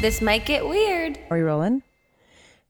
This might get weird. Are we rolling?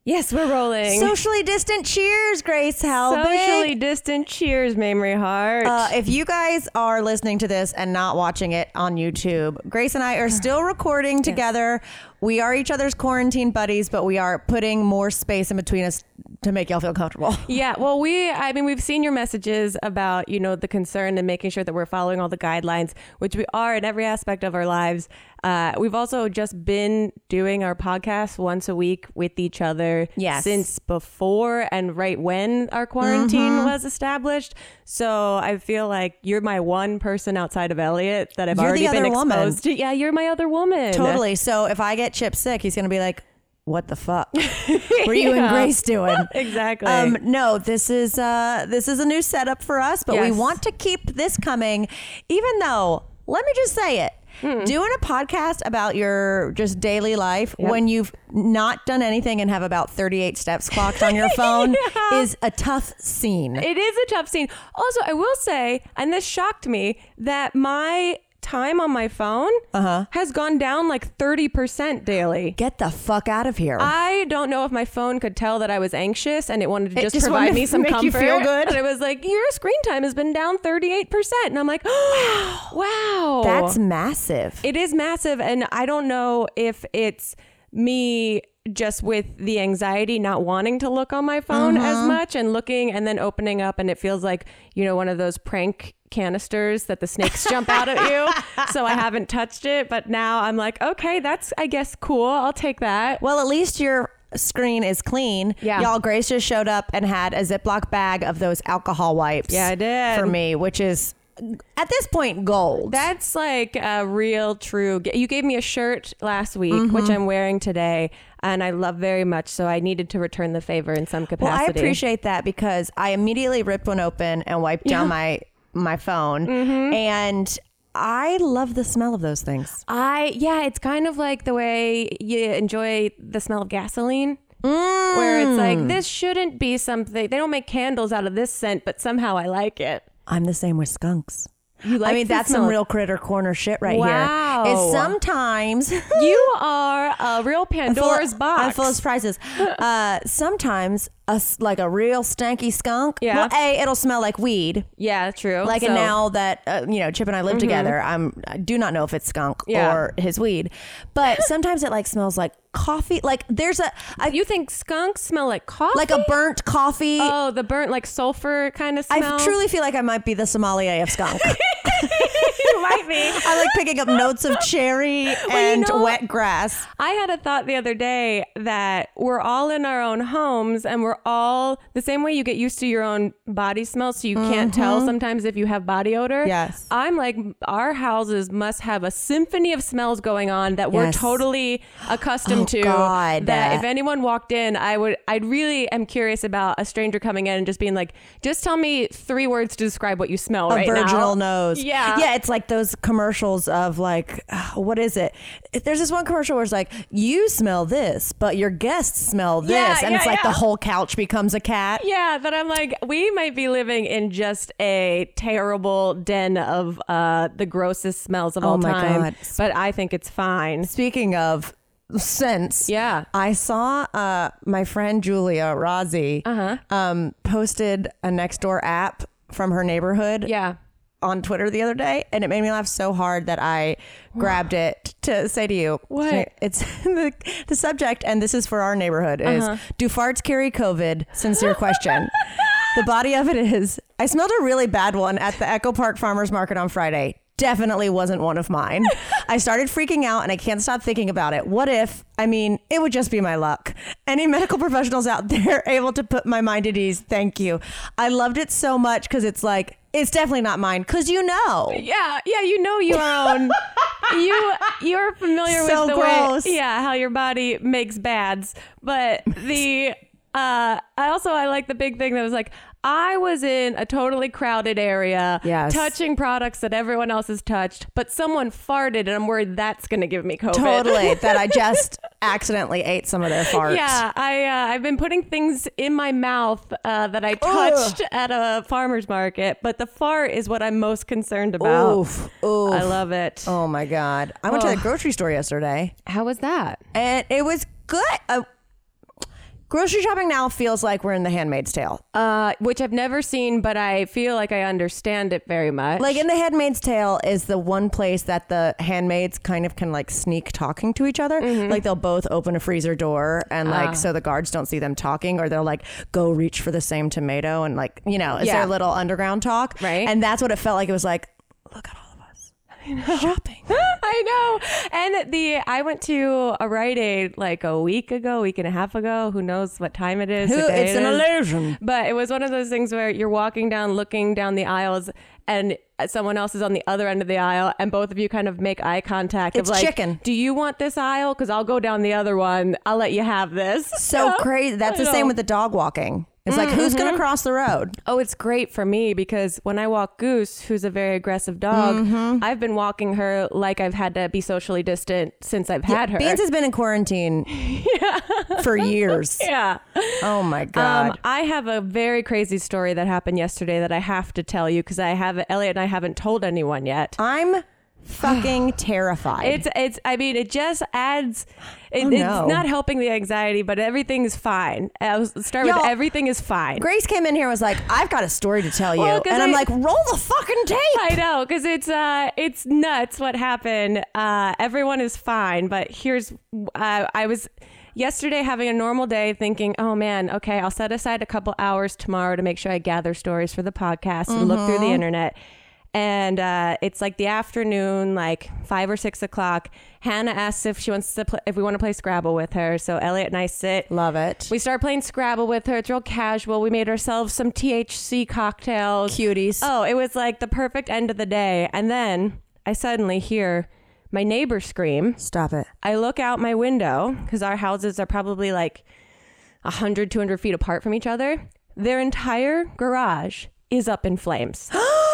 Yes, we're rolling. Socially distant cheers, Grace Helbig. Socially distant cheers, Mamrie Hart. Uh, if you guys are listening to this and not watching it on YouTube, Grace and I are still recording together. We are each other's quarantine buddies, but we are putting more space in between us to make y'all feel comfortable. yeah, well, we, I mean, we've seen your messages about, you know, the concern and making sure that we're following all the guidelines, which we are in every aspect of our lives. Uh, we've also just been doing our podcast once a week with each other Yes. since before and right when our quarantine was established. So I feel like you're my one person outside of Elliot that I've You're already been other woman. exposed to. Yeah, you're my other woman. Totally. So if I get Chip sick, he's going to be like, what the fuck? Were you and Grace doing? Exactly. Um, no, this is uh, this is a new setup for us, but we want to keep this coming, even though. Let me just say it. Hmm. Doing a podcast about your just daily life when you've not done anything and have about 38 steps clocked on your phone Yeah. is a tough scene. It is a tough scene. Also, I will say, and this shocked me, that my time on my phone Uh-huh. has gone down like 30% daily. Get the fuck out of here. I don't know if my phone could tell that I was anxious and it wanted to It just, just provide me some make you comfort. feel good. And it was like, your screen time has been down 38%. And I'm like, wow. wow. That's massive. It is massive. And I don't know if it's me just with the anxiety not wanting to look on my phone as Mm-hmm. much and looking and then opening up and it feels like, you know, one of those prank canisters that the snakes jump out at you. So I haven't touched it, but now I'm like, okay, that's I guess cool. I'll take that. Well, at least your screen is clean. Yeah. Y'all, Grace just showed up and had a Ziploc bag of those alcohol wipes. Yeah, I did. For me, which is at this point gold. That's like a real true. You gave me a shirt last week, Mm-hmm. which I'm wearing today, and I love very much. So I needed to return the favor in some well, capacity. I appreciate that because I immediately ripped one open and wiped down my my phone. Mm-hmm. And I love the smell of those things. I yeah, it's kind of like the way you enjoy the smell of gasoline. Where it's like this shouldn't be something they don't make candles out of this scent, but somehow I like it. I'm the same with skunks. You like I mean, that's some real critter corner shit right Wow. here. Is sometimes You are a real Pandora's full, box. I'm full of surprises. Uh, sometimes a like a real stanky skunk. Yeah. Well, a it'll smell like weed. yeah, true. Like So- and now that uh, you know Chip and I live together, I'm I do not know if it's skunk Yeah. or his weed, but sometimes it like smells like coffee. Like there's a I, you think skunks smell like coffee? like a burnt coffee. oh, the burnt like sulfur kind of smell. I truly feel like I might be the sommelier of skunk. you might be. I like picking up notes of cherry and know- wet grass. I had a thought the other day that we're all in our own homes and we're all the same way you get used to your own body smell so you can't tell sometimes if you have body odor. Mm-hmm. Yes. I'm like our houses must have a symphony of smells going on that we're totally accustomed Oh, to. God. That if anyone walked in, I would I'd really am curious about a stranger coming in and just being like, just tell me three words to describe what you smell a right virginal now. nose. Yeah. Yeah, it's like those commercials of like, what is it? There's this one commercial where it's like, you smell this, but your guests smell this. Yeah, and yeah, it's like the whole couch becomes a cat. Yeah, that I'm like, we might be living in just a terrible den of uh, the grossest smells of Oh all my time. God. But I think it's fine. Speaking of scents, Yeah. I saw uh, my friend Julia Rozzi Uh-huh. um, posted a Nextdoor app from her neighborhood. Yeah. On Twitter the other day, and it made me laugh so hard that I grabbed it to say to you, What? It's the, the subject, and this is for our neighborhood: is Uh-huh. Do farts carry COVID? Sincere question. the body of it is: I smelled a really bad one at the Echo Park Farmers Market on Friday. Definitely wasn't one of mine. I started freaking out and I can't stop thinking about it. What if, I mean, it would just be my luck. Any medical professionals out there able to put my mind at ease? Thank you. I loved it so much because it's like, it's definitely not mine because you know. Yeah, yeah, you know your own. you you're familiar So with the gross. way, yeah, how your body makes bads. But the Uh, I also I like the big thing that was like I was in a totally crowded area, Yes. touching products that everyone else has touched, but someone farted, and I'm worried that's going to give me COVID. Totally. that I just accidentally ate some of their farts. Yeah, I uh, I've been putting things in my mouth uh, that I touched at a farmer's market, but the fart is what I'm most concerned about. Oof. Oof. I love it. Oh my god! I went to Oh. the grocery store yesterday, How was that? and it was good. Uh, grocery shopping now feels like we're in The Handmaid's Tale. Uh, which I've never seen, but I feel like I understand it very much. Like in The Handmaid's Tale is the one place that the handmaids kind of can like sneak talking to each other. Mm-hmm. Like they'll both open a freezer door and Ah. like so the guards don't see them talking, or they'll like go reach for the same tomato and like you know it's Yeah. their little underground talk. Right. And that's what it felt like. It was like, look at all of us shopping. I know. And the I went to a Rite Aid like a week ago, week and a half ago. Who knows what time it is? Who- it's it an illusion. But it was one of those things where you're walking down, looking down the aisles, and uh, someone else is on the other end of the aisle, and both of you kind of make eye contact. It's of like, chicken. Do you want this aisle? Because I'll go down the other one. I'll let you have this. So crazy. That's I the same with the dog walking. It's like who's Mm-hmm. gonna cross the road? Oh, it's great for me because when I walk Goose, who's a very aggressive dog, Mm-hmm. I've been walking her like I've had to be socially distant since I've had her. Beans has been in quarantine yeah. for years. yeah. Oh my god. Um, I have a very crazy story that happened yesterday that I have to tell you because I have Elliot and I haven't told anyone yet. I'm fucking terrified. It's it's I mean it just adds it, Oh, it's not helping the anxiety, but everything's fine. I'll start with Y'all- everything is fine. Grace came in here and was like, I've got a story to tell you. Well, and I'm like, roll the fucking tape. I know because it's uh it's nuts what happened. Uh, everyone is fine, but here's uh, I was yesterday having a normal day, thinking, oh man, okay, I'll set aside a couple hours tomorrow to make sure I gather stories for the podcast and look through the internet. And uh, it's like the afternoon, like five or six o'clock. Hannah asks if she wants to play, if we want to play Scrabble with her. So Elliot and I sit. Love it. We start playing Scrabble with her. It's real casual. We made ourselves some THC cocktails. Cuties. Oh, it was like the perfect end of the day. And then I suddenly hear my neighbor scream. Stop it. I look out my window because our houses are probably like 100, 200 feet apart from each other. Their entire garage is up in flames.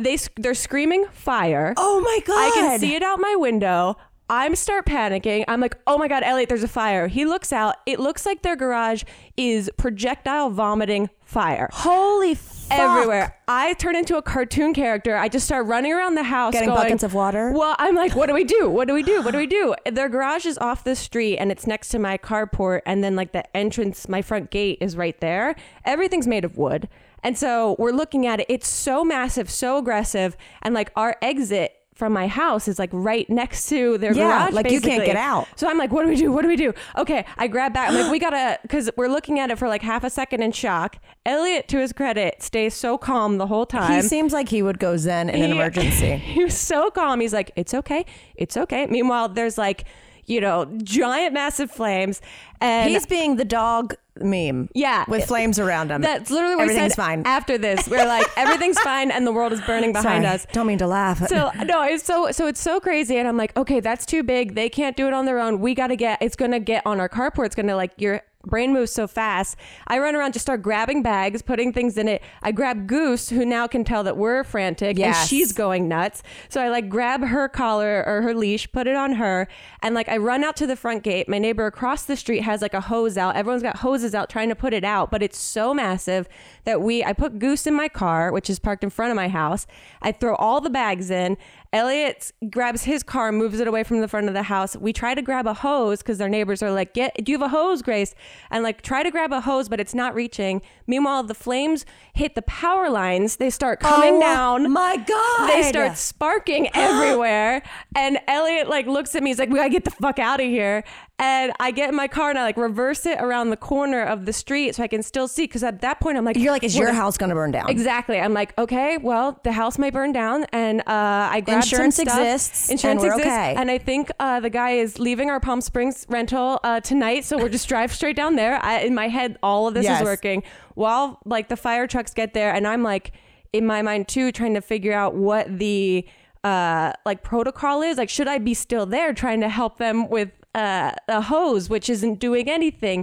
they, they're screaming fire. Oh my god. I can see it out my window. I'm start panicking. I'm like, oh my God, Elliot, there's a fire. He looks out. It looks like their garage is projectile vomiting fire Holy. Everywhere. I turn into a cartoon character. I just start running around the house, Getting going, buckets of water? Well, I'm like, what do we do? What do we do? What do we do? Their garage is off the street, and it's next to my carport, and then like the entrance, my front gate is right there. Everything's made of wood, and so we're looking at it. It's so massive, so aggressive, and like our exit. From my house is like right next to their Yeah, garage. like you can't get out. So I'm like, what do we do? What do we do? Okay, I grab back. I'm like, we gotta, because we're looking at it for like half a second in shock. Elliot, to his credit, stays so calm the whole time. He seems like he would go zen in an emergency. he was so calm. He's like, it's okay. It's okay. Meanwhile, there's like, you know, giant, massive flames. And He's being the dog meme. Yeah. With flames around him. that's literally what we Everything's said fine. after this. We're like, everything's fine and the world is burning behind Sorry, us. Don't mean to laugh. So no, it's so so it's so crazy, and I'm like, okay, that's too big. They can't do it on their own. We got to get. It's gonna get on our carport. It's gonna like your brain moves so fast. I run around, just start grabbing bags, putting things in it. I grab Goose, who now can tell that we're frantic, Yes. and she's going nuts. So I like grab her collar or her leash, put it on her, and like I run out to the front gate. My neighbor across the street has like a hose out. Everyone's got hoses out trying to put it out, but it's so massive that we. I put Goose in my car, which is parked in front of my house. I throw all the bags in. Elliot grabs his car, moves it away from the front of the house. We try to grab a hose because their neighbors are like, "Get, do you have a hose, Grace?" And like try to grab a hose, but it's not reaching. Meanwhile, the flames hit the power lines. They start coming Oh, down. My God. They start sparking everywhere, and Elliot like looks at me. He's like, "We gotta get the fuck out of here." And I get in my car and I like reverse it around the corner of the street so I can still see. Because at that point, I'm like, You're like, is your house to burn down? Exactly. I'm like, okay, well, the house might burn down, and uh, I grabbed some Insurance stuff. exists, Insurance and we're exists, okay. and I think uh, the guy is leaving our Palm Springs rental uh, tonight, so we're just drive straight down there. I, in my head, all of this Yes. is working while like the fire trucks get there, and I'm like, in my mind too, trying to figure out what the uh like protocol is like should i be still there trying to help them with uh, a hose which isn't doing anything.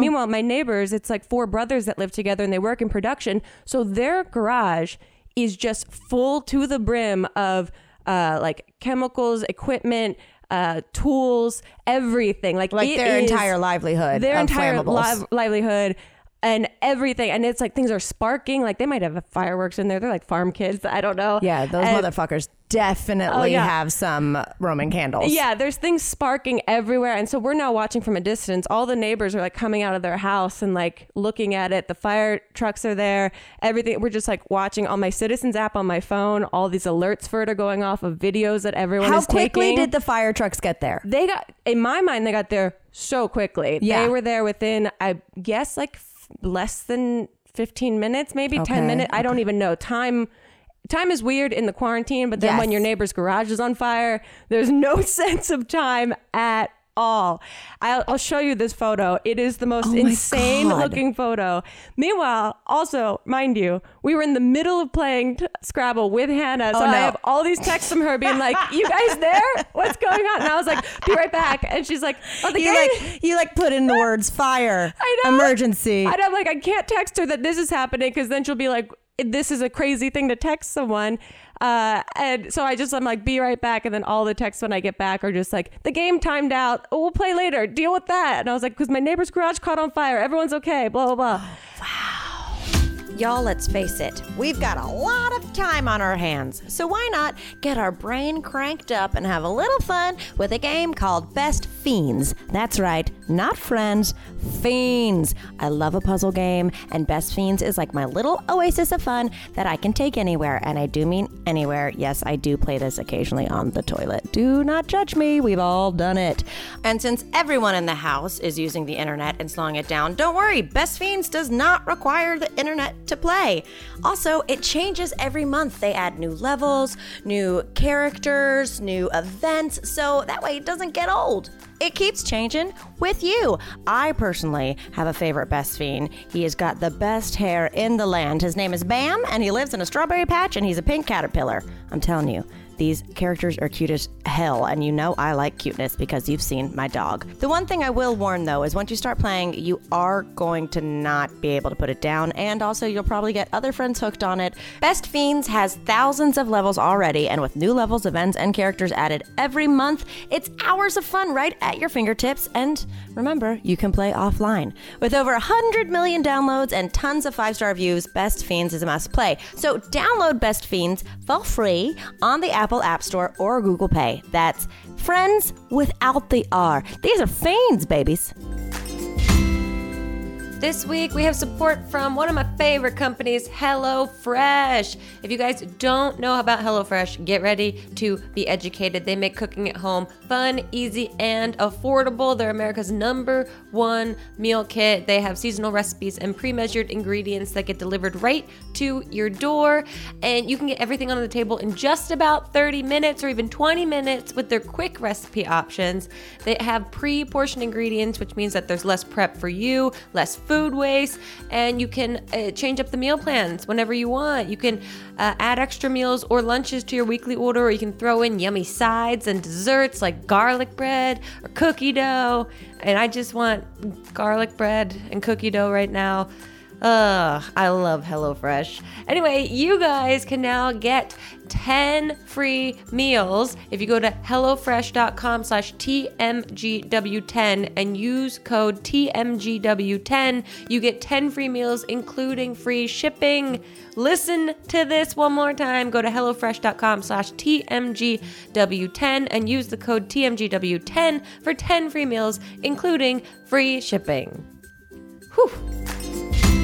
Meanwhile, my neighbors, it's like four brothers that live together and they work in production. So their garage is just full to the brim of uh, like chemicals, equipment, uh, tools, everything. Like Like their entire livelihood. their entire liv- livelihood and everything and it's like things are sparking like they might have fireworks in there they're like farm kids i don't know Yeah, those And- motherfuckers definitely Oh, yeah. have some Roman candles. yeah there's things sparking everywhere and so we're now watching from a distance all the neighbors are like coming out of their house and like looking at it the fire trucks are there everything we're just like watching on my citizens app on my phone all these alerts for it are going off of videos that everyone How is quickly taking did the fire trucks get there? they got in my mind they got there so quickly Yeah. they were there within i guess like less than 15 minutes maybe Okay, 10 minutes i don't even know. Time time is weird in the quarantine but then when your neighbor's garage is on fire there's no sense of time at all. I'll, I'll show you this photo. It is the most Oh insane God. looking photo. Meanwhile also mind you we were in the middle of playing t- scrabble with hannah. Oh, so Oh, i have all these texts from her being like you guys there? What's going on? And i was like be right back. And she's like oh the You game. like you like put in the words fire, I know. emergency. and i'm like i can't text her that this is happening because then she'll be like this is a crazy thing to text someone uh, and so I just I'm like be right back. And then all the texts when I get back are just like the game timed out. Oh, we'll play later. Deal with that. And I was like because my neighbor's garage caught on fire. Everyone's okay. Blah blah blah Y'all, let's face it, we've got a lot of time on our hands, so why not get our brain cranked up and have a little fun with a game called Best Fiends? That's right, not friends, fiends. I love a puzzle game, and Best Fiends is like my little oasis of fun that I can take anywhere, and I do mean anywhere. Yes, I do play this occasionally on the toilet. Do not judge me, we've all done it. And since everyone in the house is using the internet and slowing it down, don't worry, Best Fiends does not require the internet to play. Also, it changes every month. They add new levels, new characters, new events, so that way it doesn't get old. It keeps changing with you. I personally have a favorite best fiend. He has got the best hair in the land. His name is Bam, and he lives in a strawberry patch, and he's a pink caterpillar. I'm telling you, these characters are cute as hell, and you know I like cuteness because you've seen my dog. The one thing I will warn though is once you start playing, you are going to not be able to put it down, and also you'll probably get other friends hooked on it. Best Fiends has thousands of levels already, and with new levels, events, and characters added every month, it's hours of fun right at your fingertips. And remember, you can play offline. With over 100 million downloads and tons of five star views, Best Fiends is a must play. So download Best Fiends for free on the Apple App Store or Google Pay. That's friends without the R. These are fiends, babies. This week we have support from one of my favorite companies, HelloFresh. If you guys don't know about HelloFresh, get ready to be educated. They make cooking at home fun, easy, and affordable. They're America's number one meal kit. They have seasonal recipes and pre measured ingredients that get delivered right to your door. And you can get everything on the table in just about 30 minutes or even 20 minutes with their quick recipe options. They have pre portioned ingredients, which means that there's less prep for you, less food waste, and you can uh, change up the meal plans whenever you want. You can uh, add extra meals or lunches to your weekly order, or you can throw in yummy sides and desserts like garlic bread or cookie dough. And I just want garlic bread and cookie dough right now. Ugh, I love HelloFresh. Anyway, you guys can now get 10 free meals if you go to HelloFresh.com slash TMGW10 and use code TMGW10. You get 10 free meals, including free shipping. Listen to this one more time. Go to HelloFresh.com slash TMGW10 and use the code TMGW10 for 10 free meals, including free shipping. Whew.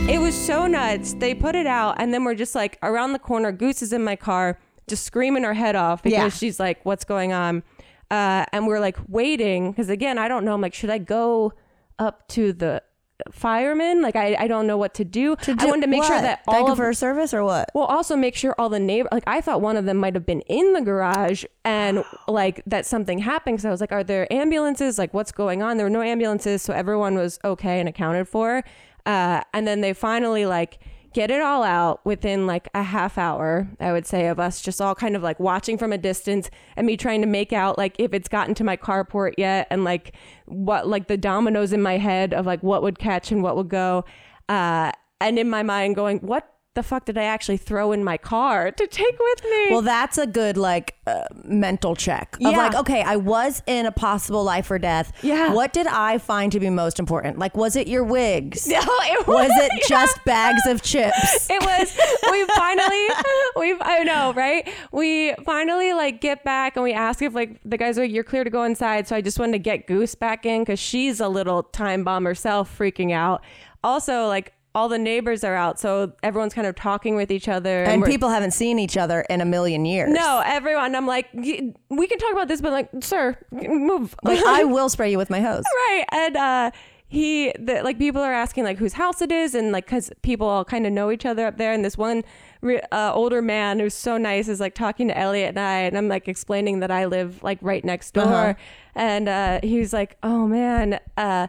It was so nuts. They put it out, and then we're just like around the corner. Goose is in my car, just screaming her head off because Yeah. she's like, "What's going on?" Uh, and we're like waiting because again, I don't know. I'm like, should I go up to the firemen? Like, I, I don't know what to do. I wanted to make sure that all of for service or what? well, also make sure all the neighbor like I thought one of them might have been in the garage and like that something happened. So I was like, are there ambulances? Like, what's going on? There were no ambulances, so everyone was okay and accounted for. Uh, and then they finally like get it all out within like a half hour, I would say, of us just all kind of like watching from a distance and me trying to make out like if it's gotten to my carport yet and like what like the dominoes in my head of like what would catch and what would go. Uh, and in my mind going, what the fuck did I actually throw in my car to take with me? Well, that's a good like uh, mental check of Yeah. like, okay, I was in a possible life or death. Yeah. What did I find to be most important? Like, was it your wigs? no, it Was it yeah. just bags of chips? it was we finally we I know right we finally like get back and we ask if like the guys are like you're clear to go inside so I just wanted to get Goose back in because she's a little time bomb herself freaking out also like all the neighbors are out so everyone's kind of talking with each other And we're- people haven't seen each other in a million years. no everyone I'm like "Y- we can talk about this but like sir move Like, I will spray you with my hose. right and uh he the, like people are asking like whose house it is and like because people all kind of know each other up there and this one re- uh, older man who's so nice is like talking to elliot and i and i'm like explaining that i live like right next door Uh-huh. and uh he was like oh man uh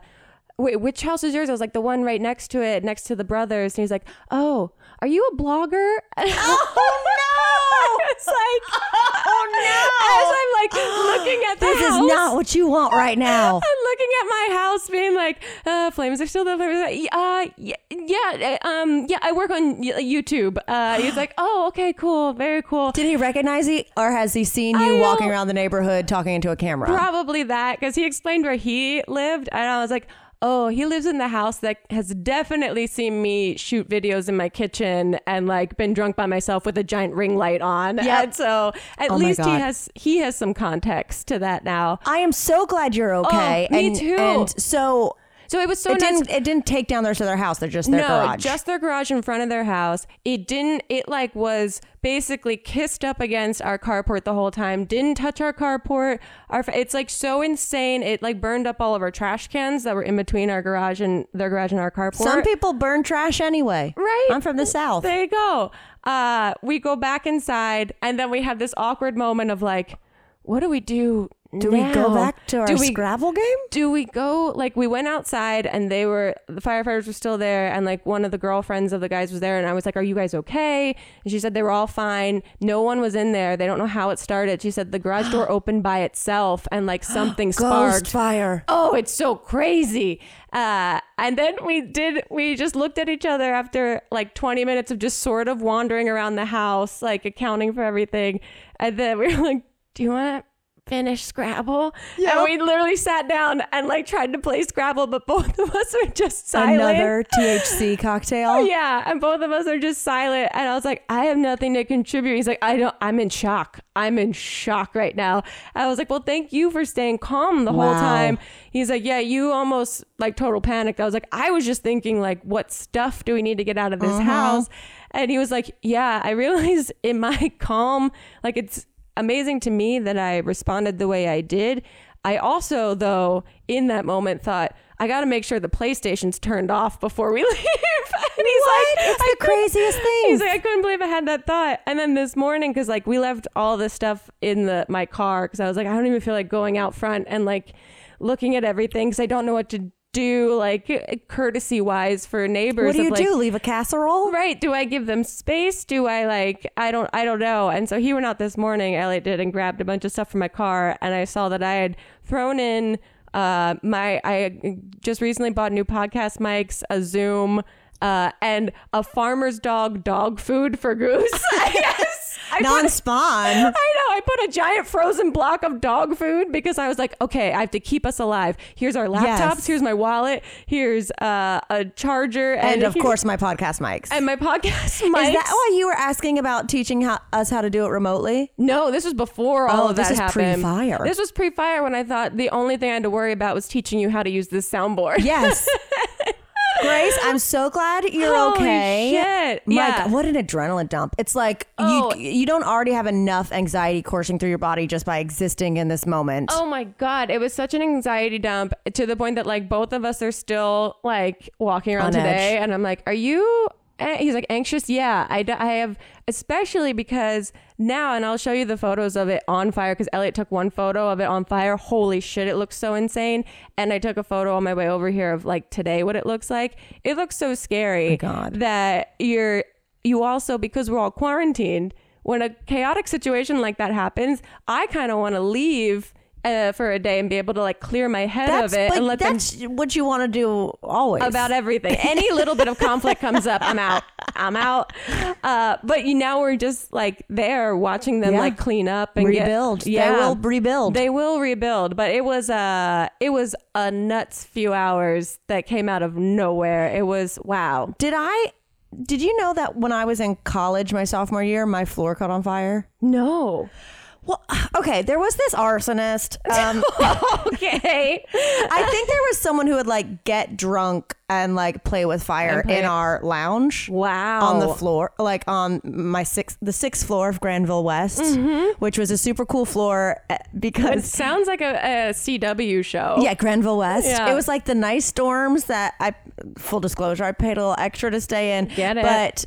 Wait, which house is yours? I was like the one right next to it, next to the brothers. And he's like, "Oh, are you a blogger?" Oh no! it's like, oh no! As I'm like looking at the This is not what you want right now. I'm looking at my house, being like, uh, "Flames are still there." Uh, yeah, yeah, uh, um, yeah. I work on YouTube. Uh, he's like, "Oh, okay, cool, very cool." Did he recognize you, or has he seen you walking around the neighborhood talking into a camera? Probably that, because he explained where he lived, and I was like. Oh, he lives in the house that has definitely seen me shoot videos in my kitchen and like been drunk by myself with a giant ring light on. Yep. And so at Oh least he has he has some context to that now. I am so glad you're okay. Oh, me and, too. And so, So it was so it nice. didn't. It didn't take down the rest of their house. They're just their no, garage. just their garage in front of their house. It didn't. It like was basically kissed up against our carport the whole time. Didn't touch our carport. Our it's like so insane. It like burned up all of our trash cans that were in between our garage and their garage and our carport. Some people burn trash anyway. Right. I'm from the south. There you go. Uh, we go back inside, and then we have this awkward moment of like, what do we do? Do we go back to our do we, Scrabble game? do we go like we went outside and they were the firefighters were still there and like one of the girlfriends of the guys was there and I was like are you guys okay? And she said they were all fine. No one was in there. They don't know how it started. She said the garage door opened by itself and like something Ghost sparked. fire. oh it's so crazy. Uh, and then we did we just looked at each other after like 20 minutes of just sort of wandering around the house like accounting for everything. And then we were like do you want to finish scrabble and we literally sat down and like tried to play scrabble but both of us are just silent Another THC cocktail. Oh, yeah, and both of us are just silent. And I was like, I have nothing to contribute. He's like, I don't. I'm in shock. I'm in shock right now. I was like, well, thank you for staying calm the whole time. He's like, yeah, you almost like total panicked. I was like, I was just thinking like, what stuff do we need to get out of this uh-huh. house? And he was like, yeah, I realize in my calm, like it's amazing to me that I responded the way I did. I also, though, in that moment thought, I got to make sure the PlayStation's turned off before we leave. and he's What? like, It's I the craziest thing. He's like, I couldn't believe I had that thought. And then this morning, because like we left all this stuff in the my car, because I was like, I don't even feel like going out front and like looking at everything, because I don't know what to do, like courtesy wise for neighbors. What do you like, do? Leave a casserole? Right. Do I give them space? Do I like I don't I don't know. And so he went out this morning, Elliot did, and grabbed a bunch of stuff from my car and I saw that I had thrown in uh my I just recently bought new podcast mics, a Zoom, uh, and a farmer's dog dog food for Goose. yes. I Non-spawn. I know. I put a giant frozen block of dog food because I was like, okay, I have to keep us alive. Here's our laptops. Yes. Here's my wallet. Here's uh, a charger, and, And of course, my podcast mics. and my podcast mics. Is that why you were asking about teaching how, us how to do it remotely? no, this was before all Oh, of this that is happened. pre-fire. This was pre-fire when I thought the only thing I had to worry about was teaching you how to use this soundboard. Yes. Grace, I'm so glad you're Holy okay. shit. My Yeah. God, what an adrenaline dump. It's like Oh. you you don't already have enough anxiety coursing through your body just by existing in this moment. Oh my god, it was such an anxiety dump to the point that like both of us are still like walking around On today, edge. and I'm like, "Are you?" eh?" He's like, "Anxious? Yeah, I, I have especially because now, and I'll show you the photos of it on fire because Elliot took one photo of it on fire. Holy shit, it looks so insane. And I took a photo on my way over here of like today what it looks like. It looks so scary oh God. that you're you also because we're all quarantined. When a chaotic situation like that happens, I kind of want to leave. Uh, for a day and be able to like clear my head That's of it and let them what you want to do always. about everything. Any little bit of conflict comes up, I'm out. I'm out. Uh, but you, now we're just like there watching them Yeah. like clean up and get- rebuild. yeah, They will rebuild. They will rebuild. But it was uh it was a nuts few hours that came out of nowhere. It was wow. Did I? Did you know that when I was in college, my sophomore year, my floor caught on fire? No. Well, okay, there was this arsonist. Um, Okay. I think there was someone who would like get drunk and like play with fire play- in our lounge. Wow. On the floor, like on my sixth, the sixth floor of Granville West, which was a super cool floor It because sounds like a, a CW show. Yeah, Granville West. Yeah. It was like the nice dorms that I, full disclosure, I paid a little extra to stay in. Get it. But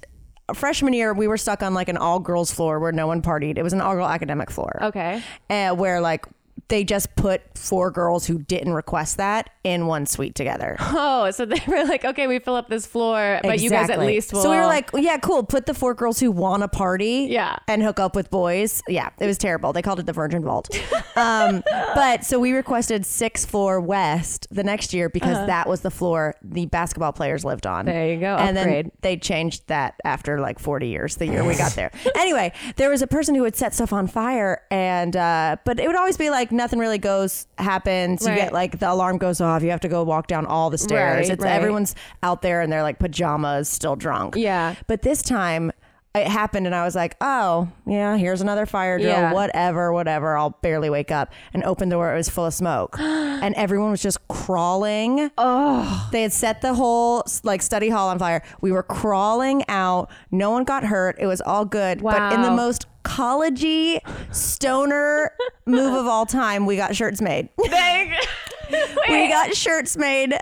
freshman year, we were stuck on like an all girls floor where no one partied. It was an all girl academic floor. Okay. Uh, where like they just put four girls who didn't request that in one suite together. Oh, so they were like, okay, we fill up this floor, but you guys at least will. So we were like, yeah, cool. Put the four girls who want to party, Yeah. and hook up with boys. Yeah, it was terrible. They called it the Virgin Vault. um, but so we requested six floor west the next year because that was the floor the basketball players lived on. Uh-huh. There you go, And upgrade. then they changed that after like forty years. The year we got there. anyway, there was a person who would set stuff on fire, and uh, but it would always be like nothing really goes happens. You get like the alarm goes off. You have to go walk down all the stairs. Right, it's right. everyone's out there in their like pajamas, still drunk. Yeah. But this time it happened and I was like, oh, yeah, here's another fire drill, Yeah. whatever, whatever. I'll barely wake up and open the door. It was full of smoke. and everyone was just crawling. Oh. They had set the whole like study hall on fire. We were crawling out. No one got hurt. It was all good. But in the Wow. most collegey stoner move of all time, we got shirts made. we got shirts made.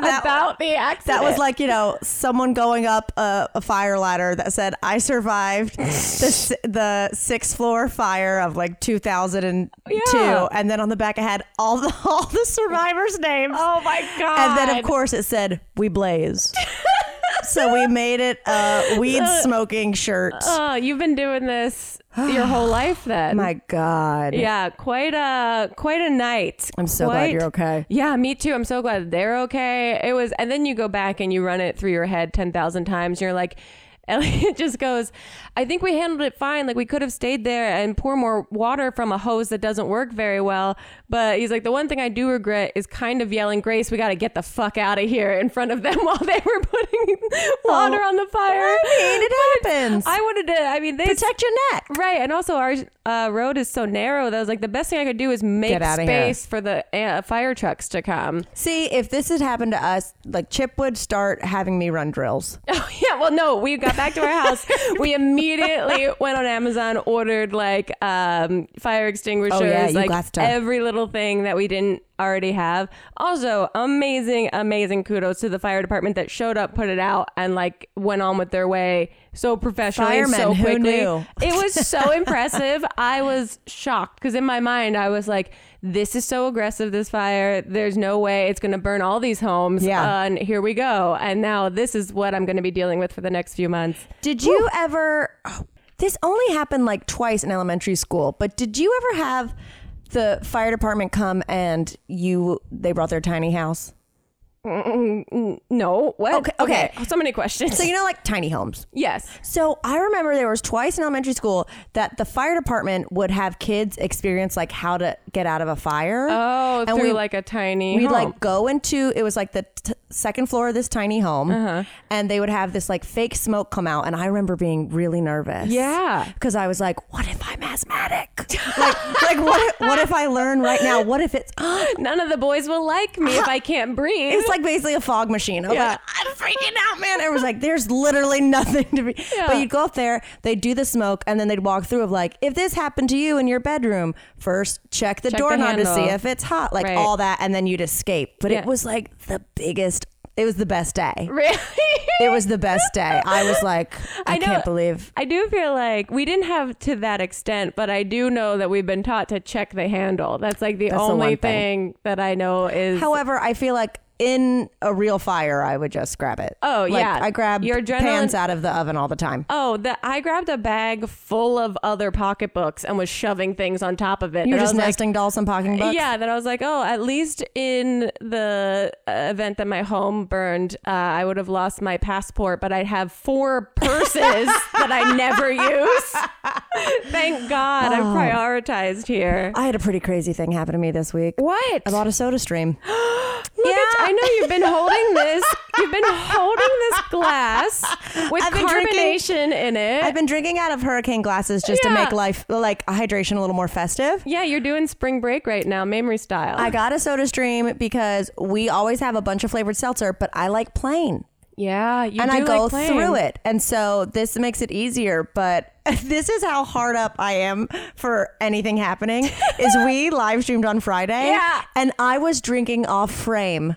That- about the accident. that was like, you know, someone going up a, a fire ladder that said, I survived the, the sixth floor fire of like 2002. Yeah. And then on the back, I had all the, all the survivors' names. Oh my god! and then, of course, it said, We blaze. so we made it a weed uh, smoking shirt. Oh, you've been doing this your whole life then. My God. yeah, quite a quite a night. I'm so glad you're okay. Yeah, me too. I'm so glad they're okay. It was, and then you go back and you run it through your head ten thousand times. You're like, Elliot just goes, I think we handled it fine. Like we could have stayed there and pour more water from a hose that doesn't work very well. But he's like, the one thing I do regret is kind of yelling, Grace, we got to get the fuck out of here in front of them while they were putting water on the fire. I mean, it happens. I wanted to, I mean, they Protect your neck. Right, and also our uh, road is so narrow that I was like, the best thing I could do is make outta here. space for the uh, fire trucks to come. See, if this had happened to us, like Chip would start having me run drills. Oh yeah, well no, we got back to our house. we immediately went on Amazon, ordered like um, fire extinguishers, Oh, yeah, like every little thing that we didn't already have. Also, amazing, amazing kudos to the fire department that showed up, put it out, and like went on with their way so professionally, so Firemen, who quickly. knew? It was so impressive. I was shocked because in my mind I was like, "This is so aggressive. This fire. There's no way it's going to burn all these homes." Yeah. Uh, and here we go. And now this is what I'm going to be dealing with for the next few months. Did you ever? oh, this only happened like twice in elementary school, but did you ever have the fire department come and you they brought their tiny house? No, what? Okay, okay. So many questions. So you know, like tiny homes. yes. So I remember there was twice in elementary school that the fire department would have kids experience like how to get out of a fire. Oh, And through we- like a tiny. We'd home. like go into it was like the t- second floor of this tiny home, Uh-huh. and they would have this like fake smoke come out, and I remember being really nervous. Yeah. because I was like, "What if I'm asthmatic? like, like what? If, what if I learn right now? What if it's? None of the boys will like me if I can't breathe. It's like basically a fog machine. I was Yeah. like, I'm freaking out, man. It was like, there's literally nothing to be. Yeah. But you'd go up there, they'd do the smoke, and then they'd walk through of like, if this happened to you in your bedroom, first check the Check the doorknob to see if it's hot, like Right. all that, and then you'd escape. But Yeah. it was like the biggest. it was the best day. Really? It was the best day. I was like, I, I know- can't believe. I do feel like we didn't have to that extent, but I do know that we've been taught to check the handle. That's like the That's only one thing. thing. that I know is. However, I feel like in a real fire, I would just grab it. Oh, Like, yeah. I grab Your adrenaline- pans out of the oven all the time. Oh, that I grabbed a bag full of other pocketbooks and was shoving things on top of it. You're just was like, nesting dolls and pocketbooks. Yeah, that I was like, oh, at least in the uh, event that my home burned, uh, I would have lost my passport, but I'd have four purses that I never use. Thank God, I'm prioritized here. I had a pretty crazy thing happen to me this week. What? I bought a soda stream. Look at, I know you've been holding this. You've been holding this glass with been drinking- carbonation in it. I've been drinking out of hurricane glasses just to make life like hydration a little more festive. yeah, you're doing spring break right now, Mamrie style. I got a soda stream because we always have a bunch of flavored seltzer, but I like plain. yeah, you and do it. And I go like through it. And so this makes it easier. But this is how hard up I am for anything happening. is we live streamed on Friday. Yeah. And I was drinking off frame.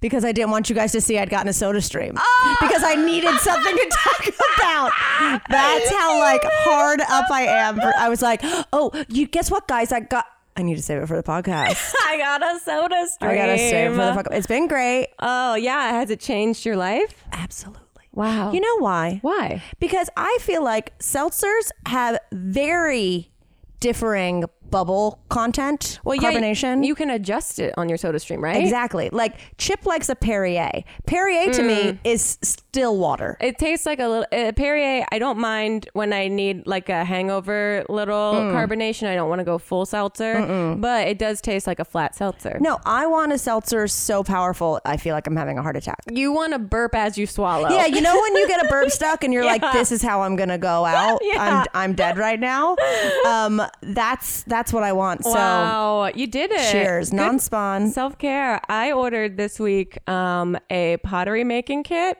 Because I didn't want you guys to see I'd gotten a soda stream. Ah! Because I needed something to talk about. That's how like hard up I am. For, I was like, oh, you guess what, guys? I got. I need to save it for the podcast. I got a soda stream. I gotta save it for the podcast. It's been great. Oh yeah, has it changed your life? Absolutely. Wow. You know why? why? Because I feel like seltzers have very differing bubble content, Well, yeah, carbonation. you can adjust it on your soda stream, right? exactly. Like Chip likes a Perrier. Perrier to Mm. me is still water. It tastes like a little uh, Perrier. I don't mind when I need like a hangover little Mm. carbonation. I don't want to go full seltzer, but it does taste like a flat seltzer. No, I want a seltzer so powerful, I feel like I'm having a heart attack. You want to burp as you swallow. Yeah, you know when you get a burp stuck and you're like, "This is how I'm gonna go out. Yeah. I'm I'm dead right now." Um, that's that's what I want. So, Wow, you did it. cheers, non-spawn. Self care. I ordered this week um, a pottery making kit.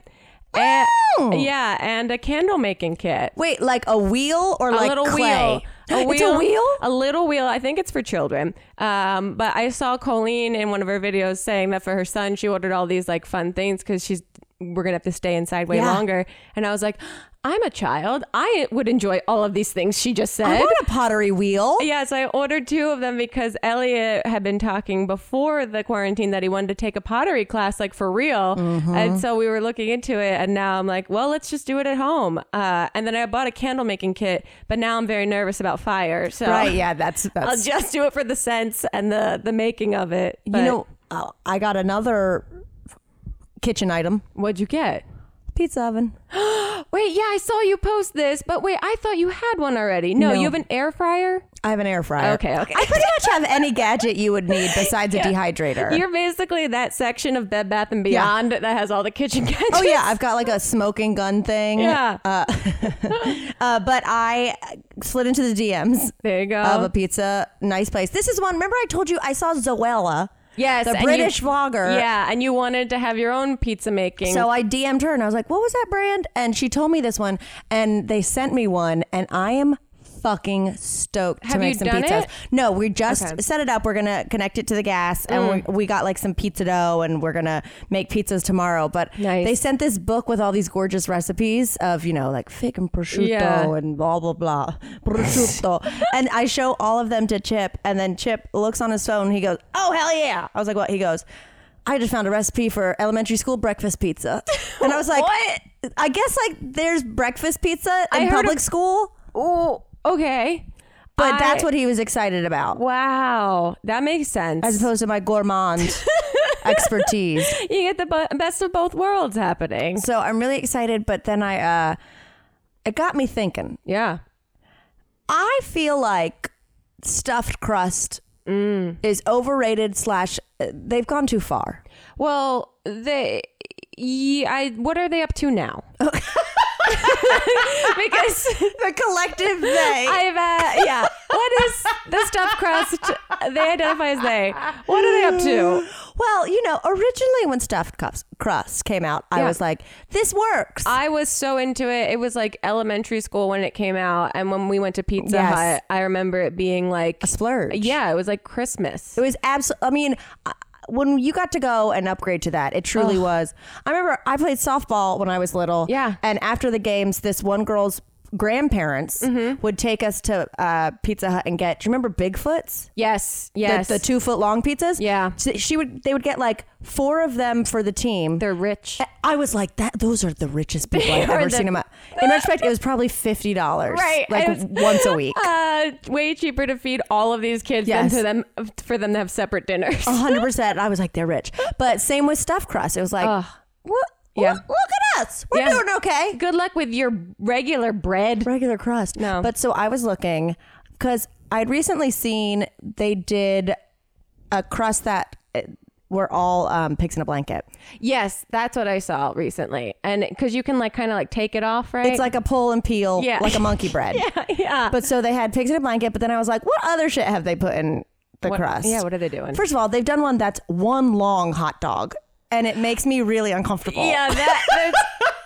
And, Oh! yeah, and a candle making kit. Wait, like a wheel or a like little clay? wheel. A It's a wheel. A little wheel. I think it's for children. Um, but I saw Colleen in one of her videos saying that for her son, she ordered all these like fun things because she's we're gonna have to stay inside way Yeah. longer. And I was like, I'm a child. I would enjoy all of these things she just said. I want a pottery wheel. Yeah, so I ordered two of them because Elliot had been talking before the quarantine that he wanted to take a pottery class, like for real. Mm-hmm. And so we were looking into it, and now I'm like, well, let's just do it at home. Uh, and then I bought a candle making kit, but now I'm very nervous about fire. So Right? Yeah, that's I'll just do it for the scents and the the making of it. you know, uh, I got another kitchen item: what'd you get? pizza oven. Wait, yeah, I saw you post this, but wait, I thought you had one already. No, No. you have an air fryer. I have an air fryer. Okay, okay. I pretty much have any gadget you would need besides a dehydrator. You're basically that section of Bed Bath and. Beyond that has all the kitchen gadgets. Oh yeah, I've got like a smoking gun thing. Yeah. Uh, uh, but I slid into the DMs There you go. of a pizza nice place. This is one. Remember I told you I saw Zoella, Yes, the British you- vlogger. Yeah, and you wanted to have your own pizza making. So I DM'd her and I was like, "What was that brand?" And she told me this one, and they sent me one, and I am fucking stoked to make you some done pizzas. it? No, we just Okay. set it up. We're gonna connect it to the gas, and Mm. we, we got like some pizza dough, and we're gonna make pizzas tomorrow. But Nice. they sent this book with all these gorgeous recipes of you know like fig and prosciutto Yeah. and blah blah blah prosciutto, and I show all of them to Chip, and then Chip looks on his phone. He goes, "Oh hell yeah!" I was like, "What?" He goes. I just found a recipe for elementary school breakfast pizza. And I was like, What? I guess like there's breakfast pizza in heard public of- school, oh, okay. but I- that's what he was excited about Wow, that makes sense. as opposed to my gourmand expertise. you get the bu- best of both worlds happening. So I'm really excited, but then I uh it got me thinking. Yeah. I feel like stuffed crust is overrated slash uh, they've gone too far. Well, they. Yeah, I. What are they up to now? because The collective they. I've uh, yeah. What is the stuffed crust? They identify as they. What are they up to? well, you know, originally when stuffed crust, crust came out, I was like, this works. I was so into it. It was like elementary school when it came out, and when we went to Pizza Yes. Hut, I remember it being like a splurge. Yeah, it was like Christmas. It was absolutely. I mean, I- when you got to go and upgrade to that, it truly was. I remember I played softball when I was little. Yeah. And after the games, this one girl's grandparents Mm-hmm. would take us to uh, Pizza Hut and get. Do you remember Bigfoots? Yes, The- yes. The, two foot long pizzas. Yeah. So she would. They would get like four of them for the team. They're rich. I was like, that. Those are the richest people I've ever the- seen in my. In retrospect, it was probably fifty dollars. Right. Like was- once a week. Uh, way cheaper to feed all of these kids Yes. than to them for them to have separate dinners. Hundred percent. I was like, they're rich. But same with stuffed crust. It was like, Ugh. what? Yeah. Look, look at us. We're Yeah. doing okay. Good luck with your regular bread. Regular crust. No. But so I was looking because I'd recently seen they did a crust that uh, were all um, pigs in a blanket. Yes, that's what I saw recently, and because you can like kind of like take it off, right? It's like a pull and peel, Yeah. like a monkey bread. yeah, yeah. But so they had pigs in a blanket. But then I was like, what other shit have they put in the What- crust? yeah, what are they doing? First of all, they've done one that's one long hot dog, and it makes me really uncomfortable. Yeah, that. That's,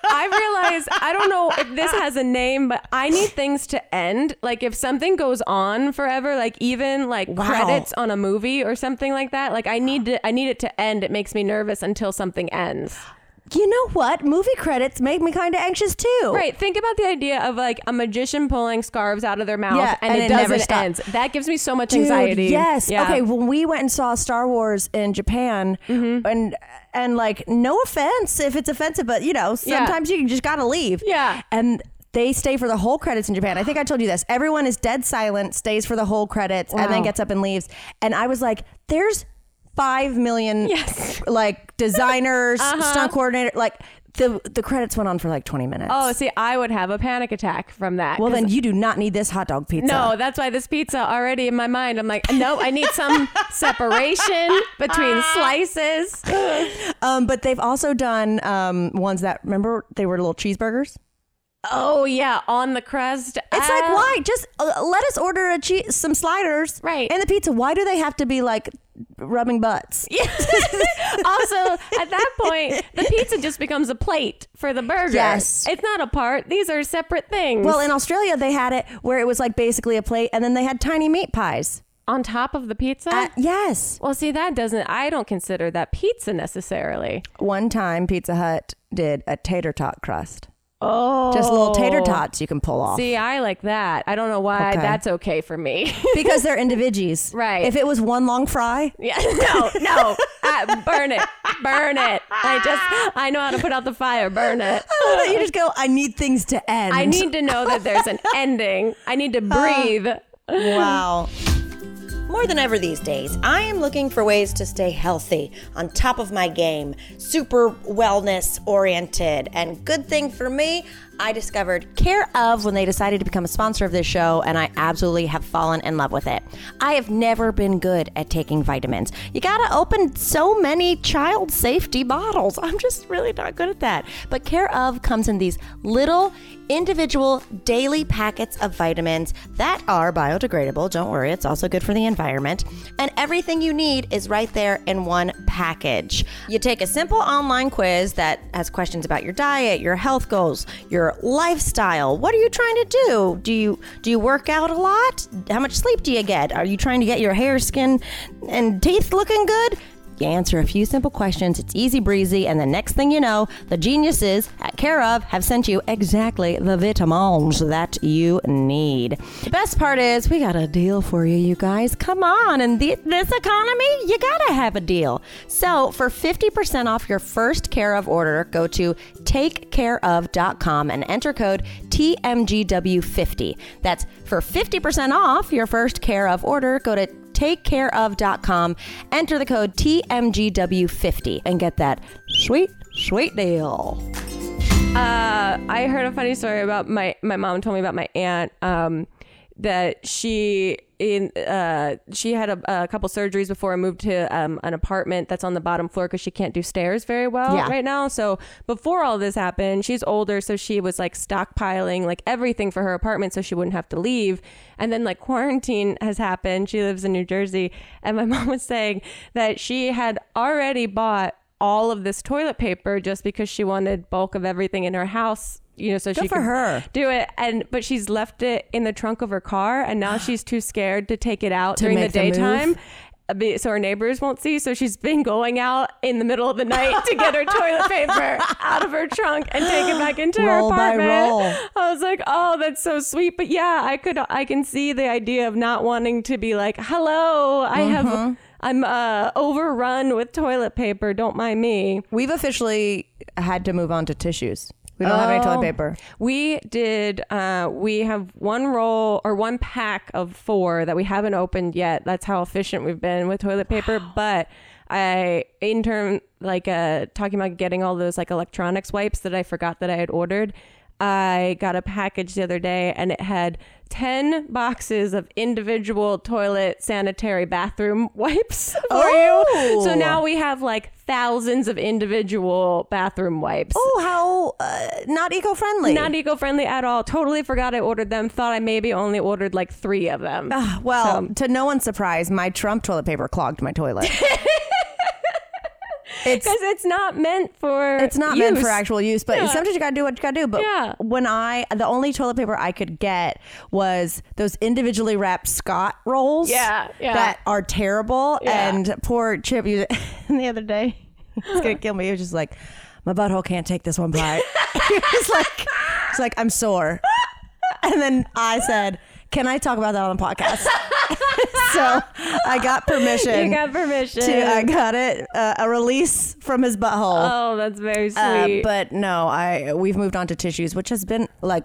I realize I don't know if this has a name, but I need things to end. Like if something goes on forever, like even like Wow. credits on a movie or something like that. Like I need to, I need it to end. It makes me nervous until something ends. You know what? Movie credits make me kind of anxious too. Right. Think about the idea of like a magician pulling scarves out of their mouth Yeah, and, and it, it never doesn't end. That gives me so much Dude, anxiety. Yes. Yeah. Okay. When we went and saw Star Wars in Japan, Mm-hmm. and and like, no offense if it's offensive, but you know, Yeah. sometimes you just gotta leave. Yeah. And they stay for the whole credits in Japan. I think I told you this. Everyone is dead silent, stays for the whole credits, and then gets up and leaves. And I was like, there's five million Yes. like designers, stunt coordinator, like. The, the credits went on for like 20 minutes. Oh, see, I would have a panic attack from that. Well, then you do not need this hot dog pizza. No, that's why this pizza already in my mind. I'm like, no, I need some separation between slices. Um, but they've also done um, ones that remember they were little cheeseburgers. Oh yeah, on the crust. It's like why just uh, let us order a cheese, some sliders, Right. And the pizza. Why do they have to be like rubbing butts? also, at that point, the pizza just becomes a plate for the burger. Yes. It's not a part. These are separate things. Well, in Australia they had it where it was like basically a plate, and then they had tiny meat pies. on top of the pizza? Uh, yes. well, see, that doesn't, I don't consider that pizza necessarily. One time Pizza Hut did a tater tot crust. Oh. Just little tater tots you can pull off. See, I like that. I don't know why Okay. that's okay for me. because they're individuals. Right. If it was one long fry, Yeah, no, no. Uh, burn it. Burn it. I just, I know how to put out the fire. Burn it. I love that you just go, I need things to end. I need to know that there's an ending. I need to breathe. Wow. More than ever these days, I am looking for ways to stay healthy, on top of my game, super wellness oriented. And good thing for me, I discovered Care of when they decided to become a sponsor of this show, and I absolutely have fallen in love with it. I have never been good at taking vitamins. You gotta open so many child safety bottles. I'm just really not good at that. But Care of comes in these little individual daily packets of vitamins that are biodegradable. Don't worry, it's also good for the environment. And everything you need is right there in one package. You take a simple online quiz that has questions about your diet, your health goals, your lifestyle. What are you trying to do? Do you do you work out a lot? How much sleep do you get? Are you trying to get your hair, skin, and teeth looking good? You answer a few simple questions, it's easy breezy, and the next thing you know, the geniuses at Care of have sent you exactly the vitamins that you need. Best part is, we got a deal for you, you guys. Come on, in this economy, you gotta have a deal. So, for 50% off your first Care of order, go to takecareof.com and enter code TMGW50. That's for 50% off your first Care of order, go to takecareof.com, enter the code TMGW50 and get that sweet, sweet deal. Uh, I heard a funny story about my my mom told me about my aunt. Um, that she in uh she had a, a couple surgeries before and moved to um, an apartment that's on the bottom floor because she can't do stairs very well Yeah. right now. So before all this happened, she's older, so she was like stockpiling like everything for her apartment so she wouldn't have to leave. And then like quarantine has happened. She lives in New Jersey, and my mom was saying that she had already bought all of this toilet paper just because she wanted bulk of everything in her house you know so she for her. do it and but she's left it in the trunk of her car and now she's too scared to take it out To during the make the move? daytime bit- so her neighbors won't see. So she's been going out in the middle of the night to get her toilet paper out of her trunk and take it back into Roll her by apartment. roll. I was like, oh, that's so sweet. But yeah, I could, I can see the idea of not wanting to be like, hello, I Mm-hmm. have, I'm uh, overrun with toilet paper. Don't mind me. We've officially had to move on to tissues. We don't have any toilet Oh. paper. We did. Uh, we have one roll or one pack of four that we haven't opened yet. That's how efficient we've been with toilet paper. But I, in term, like uh, talking about getting all those like electronics wipes that I forgot that I had ordered. I got a package the other day and it had 10 boxes of individual toilet sanitary bathroom wipes for Oh. you. So now we have like thousands of individual bathroom wipes. Oh, how uh, not eco-friendly. Not eco-friendly at all. Totally forgot I ordered them. Thought I maybe only ordered like three of them. Ah, well, to no one's surprise, my Trump toilet paper clogged my toilet. it's Because it's not meant for. it's not meant for actual use, but Yeah. sometimes you gotta do what you gotta do. But Yeah. when I the only toilet paper I could get was those individually wrapped Scott rolls. Yeah, yeah. that are terrible. And poor Chip used it the other day. It's gonna kill me. He was just like, my butthole can't take this one bite. he was like, it's like I'm sore. And then I said, "Can I talk about that on the podcast?" So I got permission. You got permission. to, I got it uh, a release from his butthole. oh, that's very Uh, sweet. but no, I we've moved on to tissues, which has been like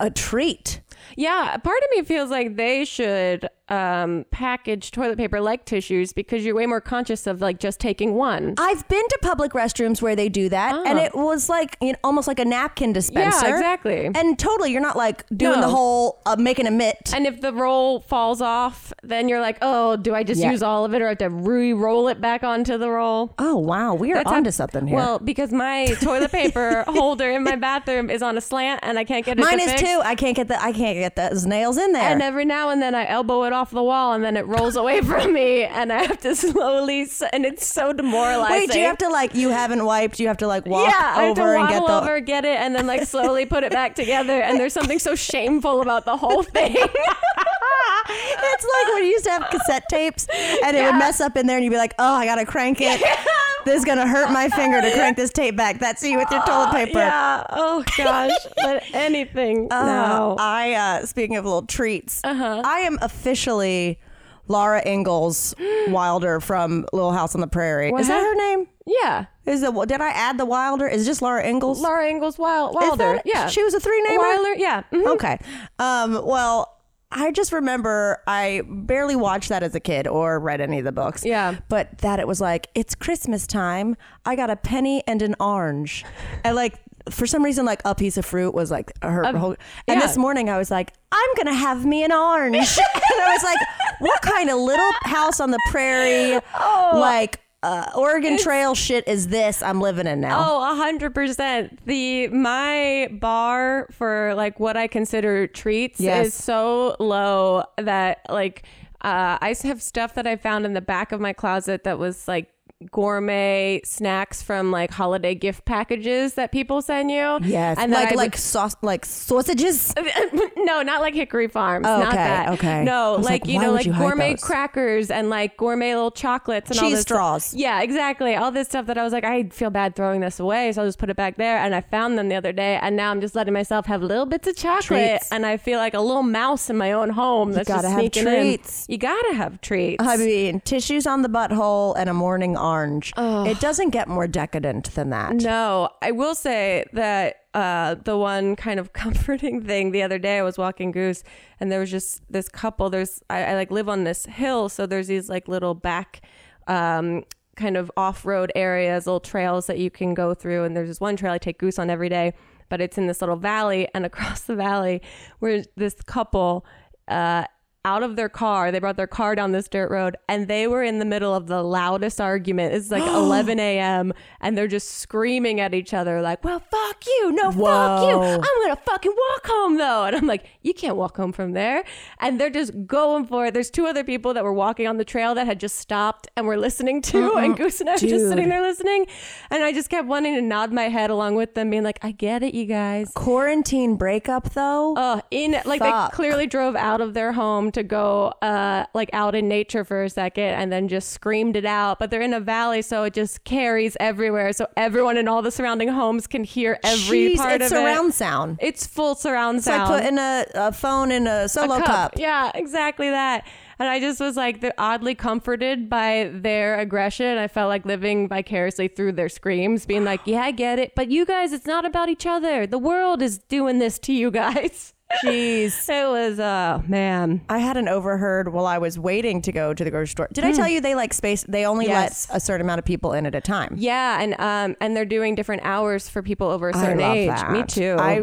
a treat. yeah, part of me feels like they should um, package toilet paper like tissues because you're way more conscious of like just taking one. I've been to public restrooms where they do that, and Oh. it was like you know, almost like a napkin dispenser. Yeah, exactly. And totally, you're not like doing No. the whole uh, making a mitt. And if the roll falls off, then you're like, oh, do I just Yeah. use all of it or I have to re-roll it back onto the roll? oh wow, we are That's onto how- something here. Well, because my toilet paper holder in my bathroom is on a slant and I can't get it. Mine is fix. too. I can't get the I can't get those nails in there. And every now and then I elbow it off the wall and then it rolls away from me and I have to slowly, and it's so demoralizing. Wait, do you have to like you haven't wiped? You have to like walk yeah, I have to waddle get the. over, get it, and then like slowly put it back together. And there's something so shameful about the whole thing. it's like when you used to have cassette tapes and it would mess up in there and you'd be like, oh, I gotta crank it. This is gonna hurt my finger to crank this tape back. That's you with your toilet paper. yeah. Oh gosh. But anything. Uh, no. I uh speaking of little treats, Uh-huh. I am officially Laura Ingalls Wilder from Little House on the Prairie. What Is that her name? yeah. Is it did I add the Wilder? Is it just Laura Ingalls? Laura Ingalls Wild, Wilder. that- yeah. She was a three namer? Wilder. Yeah. mhm. Okay. Um, well, I just remember I barely watched that as a kid or read any of the books. Yeah. But that it was like, it's Christmas time. I got a penny and an orange. And like, for some reason, like a piece of fruit was like her um, whole. And yeah. this morning I was like, I'm going to have me an orange. and I was like, what kind of little house on the prairie, oh. like, uh, Oregon Trail shit is this I'm living in now? Oh, a hundred percent. The my bar for like what I consider treats Yes. is so low that like uh, I have stuff that I found in the back of my closet that was like gourmet snacks from like holiday gift packages that people send you. Yes. and like, I would- like, sauce, like sausages. no, not like Hickory Farms. Oh, not okay, that. okay. No, like, like, you know, like you gourmet crackers and like gourmet little chocolates and all Cheese this straws. Yeah, exactly. All this stuff that I was like, I feel bad throwing this away, so I'll just put it back there. And I found them the other day, and now I'm just letting myself have little bits of chocolate, Treats. and I feel like a little mouse in my own home. That's gotta just have treats. In. You gotta have treats. I mean, tissues on the butthole and a morning orange. It doesn't get more decadent than that. No, I will say that uh, the one kind of comforting thing the other day, I was walking Goose, and there was just this couple. There's I, I like live on this hill, so there's these like little back. Um, kind of off-road areas little trails that you can go through and there's this one trail i take goose on every day but it's in this little valley and across the valley where this couple uh, out of their car. They brought their car down this dirt road and they were in the middle of the loudest argument. It's like 11 a.m. and they're just screaming at each other, like, well, fuck you. No, fuck you. I'm going to fucking walk home though. And I'm like, you can't walk home from there. And they're just going for it. There's two other people that were walking on the trail that had just stopped and were listening to. And Goose and I were just sitting there listening. And I just kept wanting to nod my head along with them, being like, I get it, you guys. Quarantine breakup, though. Oh, in like Fuck. they clearly drove out of their home to go uh, like out in nature for a second and then just screamed it out. But they're in a valley, so it just carries everywhere. So everyone in all the surrounding homes can hear every Jeez, part it's of surround it. sound. It's full surround It's like sound. putting a, a phone in a solo A cup. Yeah, exactly that. And I just was like the- oddly comforted by their aggression. I felt like living vicariously through their screams, being like, "Yeah, I get it, but you guys, it's not about each other. The world is doing this to you guys." Jeez. It was, uh, man. I had an overheard while I was waiting to go to the grocery store. Did I tell you they like space? They only Hmm. Yes. let a certain amount of people in at a time. Yeah, and um, and they're doing different hours for people over a certain love age. that. Me too. I,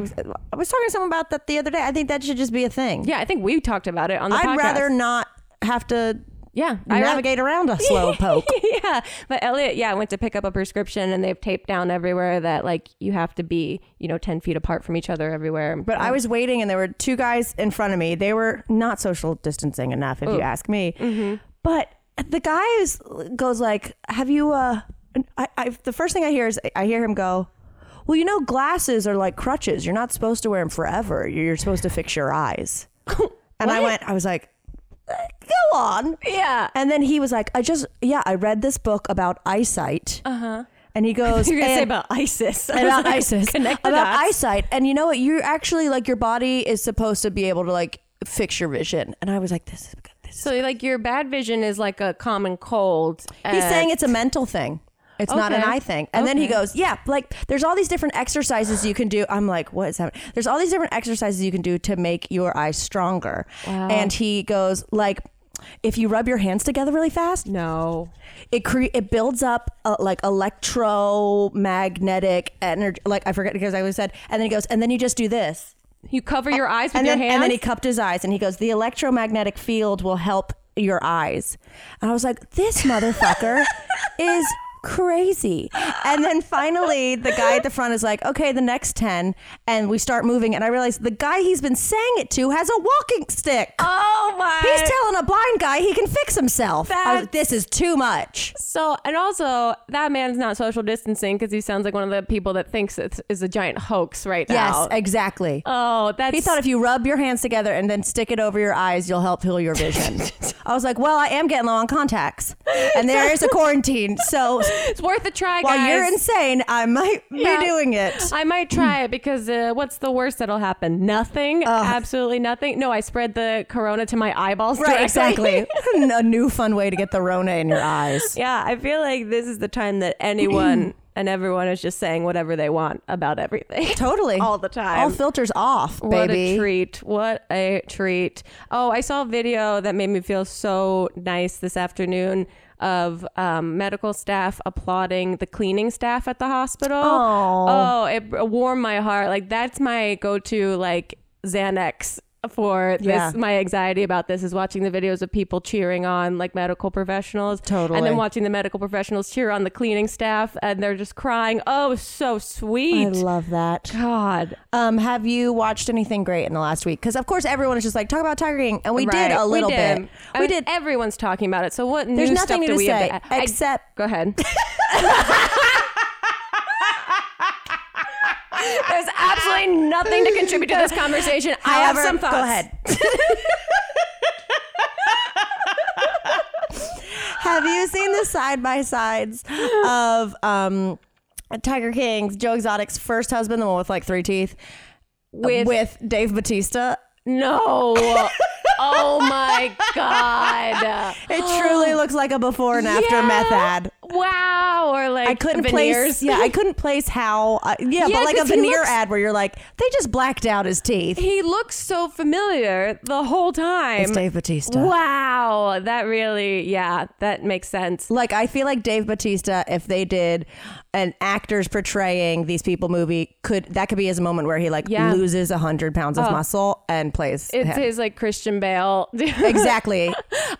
I was talking to someone about that the other day. I think that should just be a thing. yeah, I think we talked about it on the I'd podcast. rather not have to yeah, I navigate around a slow poke. yeah, but Elliot, yeah, went to pick up a prescription, and they've taped down everywhere that like you have to be, you know, ten feet apart from each other everywhere. But I was waiting, and there were two guys in front of me. They were not social distancing enough, if you ask me. Mm-hmm. But the guy is, goes like, "Have you?" Uh, I, I, the first thing I hear is I hear him go, "Well, you know, glasses are like crutches. You're not supposed to wear them forever. You're supposed to fix your eyes." and I went, I was like, "Eh, "Go on." yeah, And then he was like, "I just, yeah, I read this book about eyesight." Uh huh. And he goes, you're gonna say about ISIS. About like, ISIS, about dots. eyesight. And you know what? You're actually like your body is supposed to be able to like fix your vision. And I was like, this is good. This is. So like your bad vision is like a common cold. He's saying it's a mental thing. It's not an Okay. eye thing. And then he goes, yeah, like there's all these different exercises you can do. I'm like, what is happening? There's all these different exercises you can do to make your eyes stronger. And he goes, like, if you rub your hands together really fast, no. it cre- it builds up uh, like electromagnetic energy. Like I forget because I always said, and then he goes, and then you just do this, You cover your eyes with and your then hands. and then he cupped his eyes, and he goes, the electromagnetic field will help your eyes. And I was like, this motherfucker is crazy. And then finally, the guy at the front is like, okay, the next ten, and we start moving, and I realize the guy he's been saying it to has a walking stick. oh my. He's telling a blind guy he can fix himself. Was this is too much. So, and also, that man's not social distancing because he sounds like one of the people that thinks it is a giant hoax right now. Yes, exactly. Oh, that's. He thought if you rub your hands together and then stick it over your eyes, you'll help heal your vision. I was like, well, I am getting low on contacts, and there is a quarantine. So it's worth a try, while guys. you're insane, I might Yeah. be doing it. I might try it because uh, what's the worst that'll happen? Nothing. Absolutely nothing. No, I spread the corona to my eyeballs. Right, directly. exactly. a new fun way to get the Rona in your eyes. yeah, I feel like this is the time that anyone and everyone is just saying whatever they want about everything. Totally. All the time. All filters off, What baby. a treat. What a treat. Oh, I saw a video that made me feel so nice this afternoon of um, medical staff applauding the cleaning staff at the hospital. Aw. Oh, it warmed my heart. Like that's my go-to like Xanax for this Yeah. my anxiety about this is watching the videos of people cheering on like medical professionals Totally. and then watching the medical professionals cheer on the cleaning staff and they're just crying oh so sweet I love that. god Um, have you watched anything great in the last week? Because of course everyone is just like talk about Tiger King, and we Right. did a little did. bit. I we mean, did. Everyone's talking about it. So what There's new nothing stuff new do to we say have? I- except go ahead. There's absolutely nothing to contribute to this conversation. I have However, some thoughts. Go ahead. have you seen the side by sides of um, Tiger King's Joe Exotic's first husband, the one with like three teeth, With, with Dave Batista? no. oh my god. It truly looks like a before and after Yeah. meth ad. Wow. Or like I couldn't veneers. place. Yeah, I couldn't place how. Uh, yeah, Yeah, but like a veneer looks- ad where you're like, they just blacked out his teeth. He looks so familiar the whole time. It's Dave Batista. Wow. That really, yeah, that makes sense. Like I feel like Dave Batista, if they did an actors portraying these people movie, could that could be his moment where he like Yeah. loses a hundred pounds of Oh. muscle and plays. It's him. his like Christian Bale. exactly.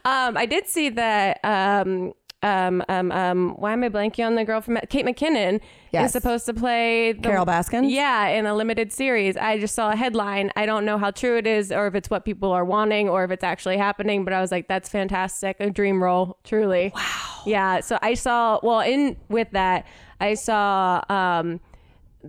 Um, I did see that. Um, um, um, um, why am I blanking on the girl from Kate McKinnon Yes. is supposed to play the, Carole Baskin? Yeah, in a limited series. I just saw a headline. I don't know how true it is, or if it's what people are wanting, or if it's actually happening. But I was like, that's fantastic, a dream role, truly. Wow. Yeah. So I saw. Well, in with that, I saw. Um,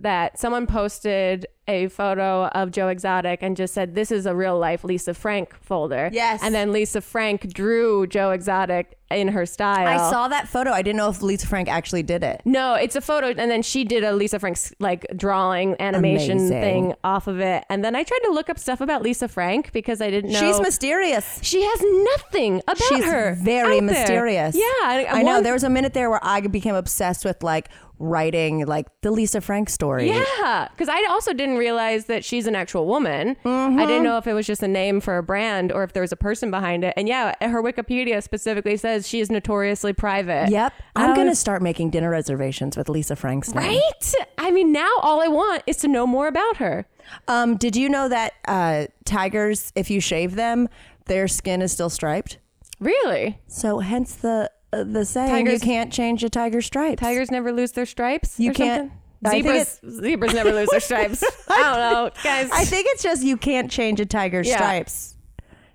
that someone posted a photo of Joe Exotic and just said, "This is a real life Lisa Frank folder." Yes. And then Lisa Frank drew Joe Exotic in her style. I saw that photo. I didn't know if Lisa Frank actually did it. No, it's a photo, and then she did a Lisa Frank's like drawing animation Amazing. thing off of it. And then I tried to look up stuff about Lisa Frank because I didn't know She's mysterious. She has nothing about She's her. very out there. mysterious. Yeah, I, I know. one- There was a minute there where I became obsessed with like writing like the Lisa Frank story. Yeah, because I also didn't realize that she's an actual woman. I Mm-hmm. didn't know if it was just a name for a brand or if there was a person behind it. And yeah, her Wikipedia specifically says she is notoriously private. Yep. I I'm going to start making dinner reservations with Lisa Frank's name. Right? I mean, now all I want is to know more about her. Um, did you know that uh, tigers, if you shave them, their skin is still striped? Really? So hence the uh, the saying you can't change a tiger's stripes. Tigers never lose their stripes? You or can't- something? Zebras, zebras never lose their stripes. I don't know, guys. I think it's just you can't change a tiger's Yeah. stripes.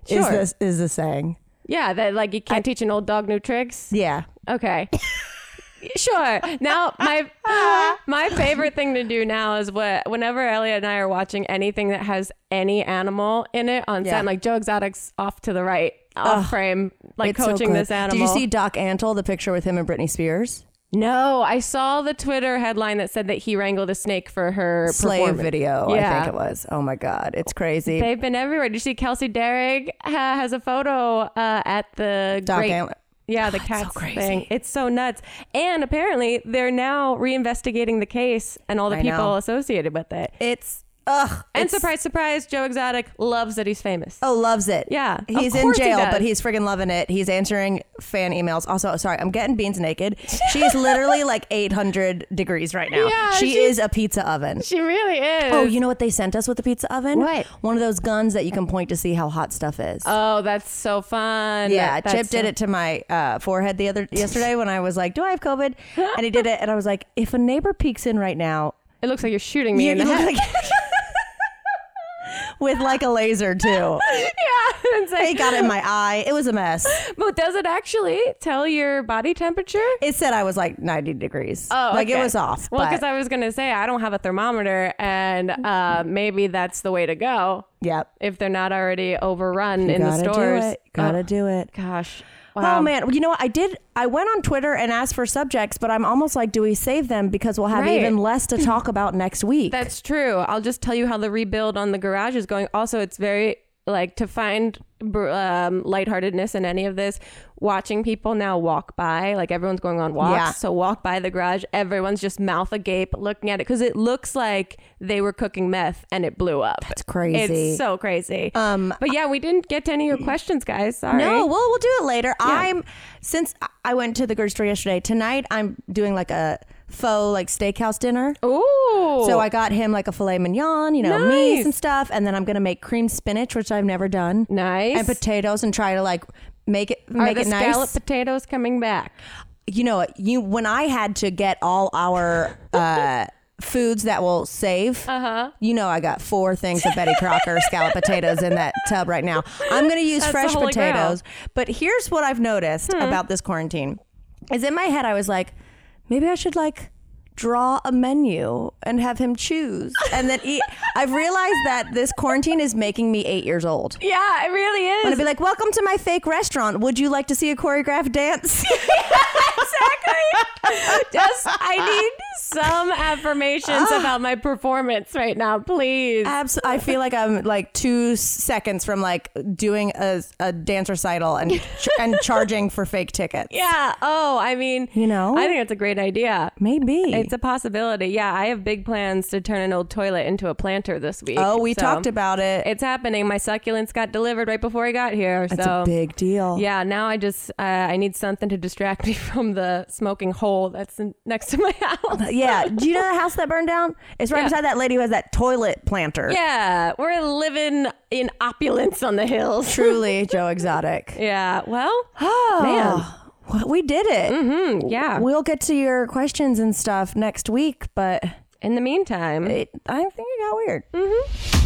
Is Sure. this is the saying? yeah, that like you can't teach an old dog new tricks. Yeah. Okay. Sure. Now my my favorite thing to do now is what whenever Elliot and I are watching anything that has any animal in it on Yeah. set, like Joe Exotic's off to the right, off frame, like It's so coaching good. this animal. Did you see Doc Antle, the picture with him and Britney Spears? No, I saw the Twitter headline that said that he wrangled a snake for her Slave video, I Yeah. think it was. Oh my God. It's crazy. They've been everywhere. Did you see Kelsey Darragh ha- has a photo uh, at the Doc Great- Ant- Yeah, the it's so cats thing. It's so nuts. And apparently, they're now reinvestigating the case and all the I people know. associated with it. It's ugh. And surprise, surprise, Joe Exotic loves that he's famous. Oh, loves it. Yeah, He's in course he jail, but he's friggin' loving it. He's answering fan emails. Also, sorry, I'm getting beans naked. She is literally like 800 degrees right now. Yeah, she she's- is a pizza oven. She really is. Oh, you know what they sent us with the pizza oven? What? One of those guns that you can point to see how hot stuff is. Oh, that's so fun. yeah, That's Chip did so- it to my uh, forehead the other yesterday when I was like, "Do I have COVID?" And he did it, and I was like, "If a neighbor peeks in right now, It looks like you're shooting me you, in the head. like with like a laser too." yeah, it's like, It got in my eye. It was a mess. but does it actually tell your body temperature? It said I was like 90 degrees. Oh, like it was off. Well, because I was gonna say I don't have a thermometer, and uh, maybe that's the way to go yep. if they're not already overrun You in the gotta stores. do it. Gotta Oh, do it. Gosh. Oh, wow. Oh man, you know what? I did. I went on Twitter and asked for subjects, but I'm almost like, do we save them because we'll have Right. even less to talk about next week? That's true. I'll just tell you how the rebuild on the garage is going. Also, it's very like to find um, lightheartedness in any of this. Watching people now walk by, like everyone's going on walks. Yeah. So walk by the garage, everyone's just mouth agape looking at it because it looks like they were cooking meth and it blew up. That's crazy. It's so crazy. Um, but yeah, we didn't get to any of your questions, guys. Sorry. No, well, we'll do it later. I'm since I went to the grocery store yesterday. Tonight, I'm doing like a faux like steakhouse dinner. Ooh. So I got him like a filet mignon, you know, meat Nice. and stuff, and then I'm gonna make cream spinach, which I've never done, nice. and potatoes, and try to like make it Are make it scallop nice. potatoes coming back? you know, you when I had to get all our uh, foods that will save. Uh huh. You know, I got four things of Betty Crocker scallop potatoes in that tub right now. I'm going to use That's fresh. Hmm. potatoes. But here's what I've noticed about this quarantine is in my head, I was like, maybe I should like draw a menu and have him choose and then eat. I've realized that this quarantine is making me eight years old. Yeah, it really is. I'm gonna be like, welcome to my fake restaurant. Would you like to see a choreographed dance? exactly. Just I need some affirmations Ah. about my performance right now, please. Abs- I feel like I'm like two seconds from like doing a, a dance recital and ch- and charging for fake tickets. yeah. Oh, I mean, You know? I think it's a great idea. Maybe. It's a possibility. Yeah, I have big plans to turn an old toilet into a planter this week. oh, we So, talked about it. It's happening. My succulents got delivered right before I got here. It's so a big deal. Yeah, now I just uh, I need something to distract me from the smoking hole that's in, next to my house. Yeah. Do you know the house that burned down? It's right Yeah. beside that lady who has that toilet planter. Yeah, we're living in opulence on the hills. Truly, Joe Exotic. Yeah. Well, Oh, Man. Well, we did it. hmm, yeah. We'll get to your questions and stuff next week, but In the meantime, it, I think it got weird.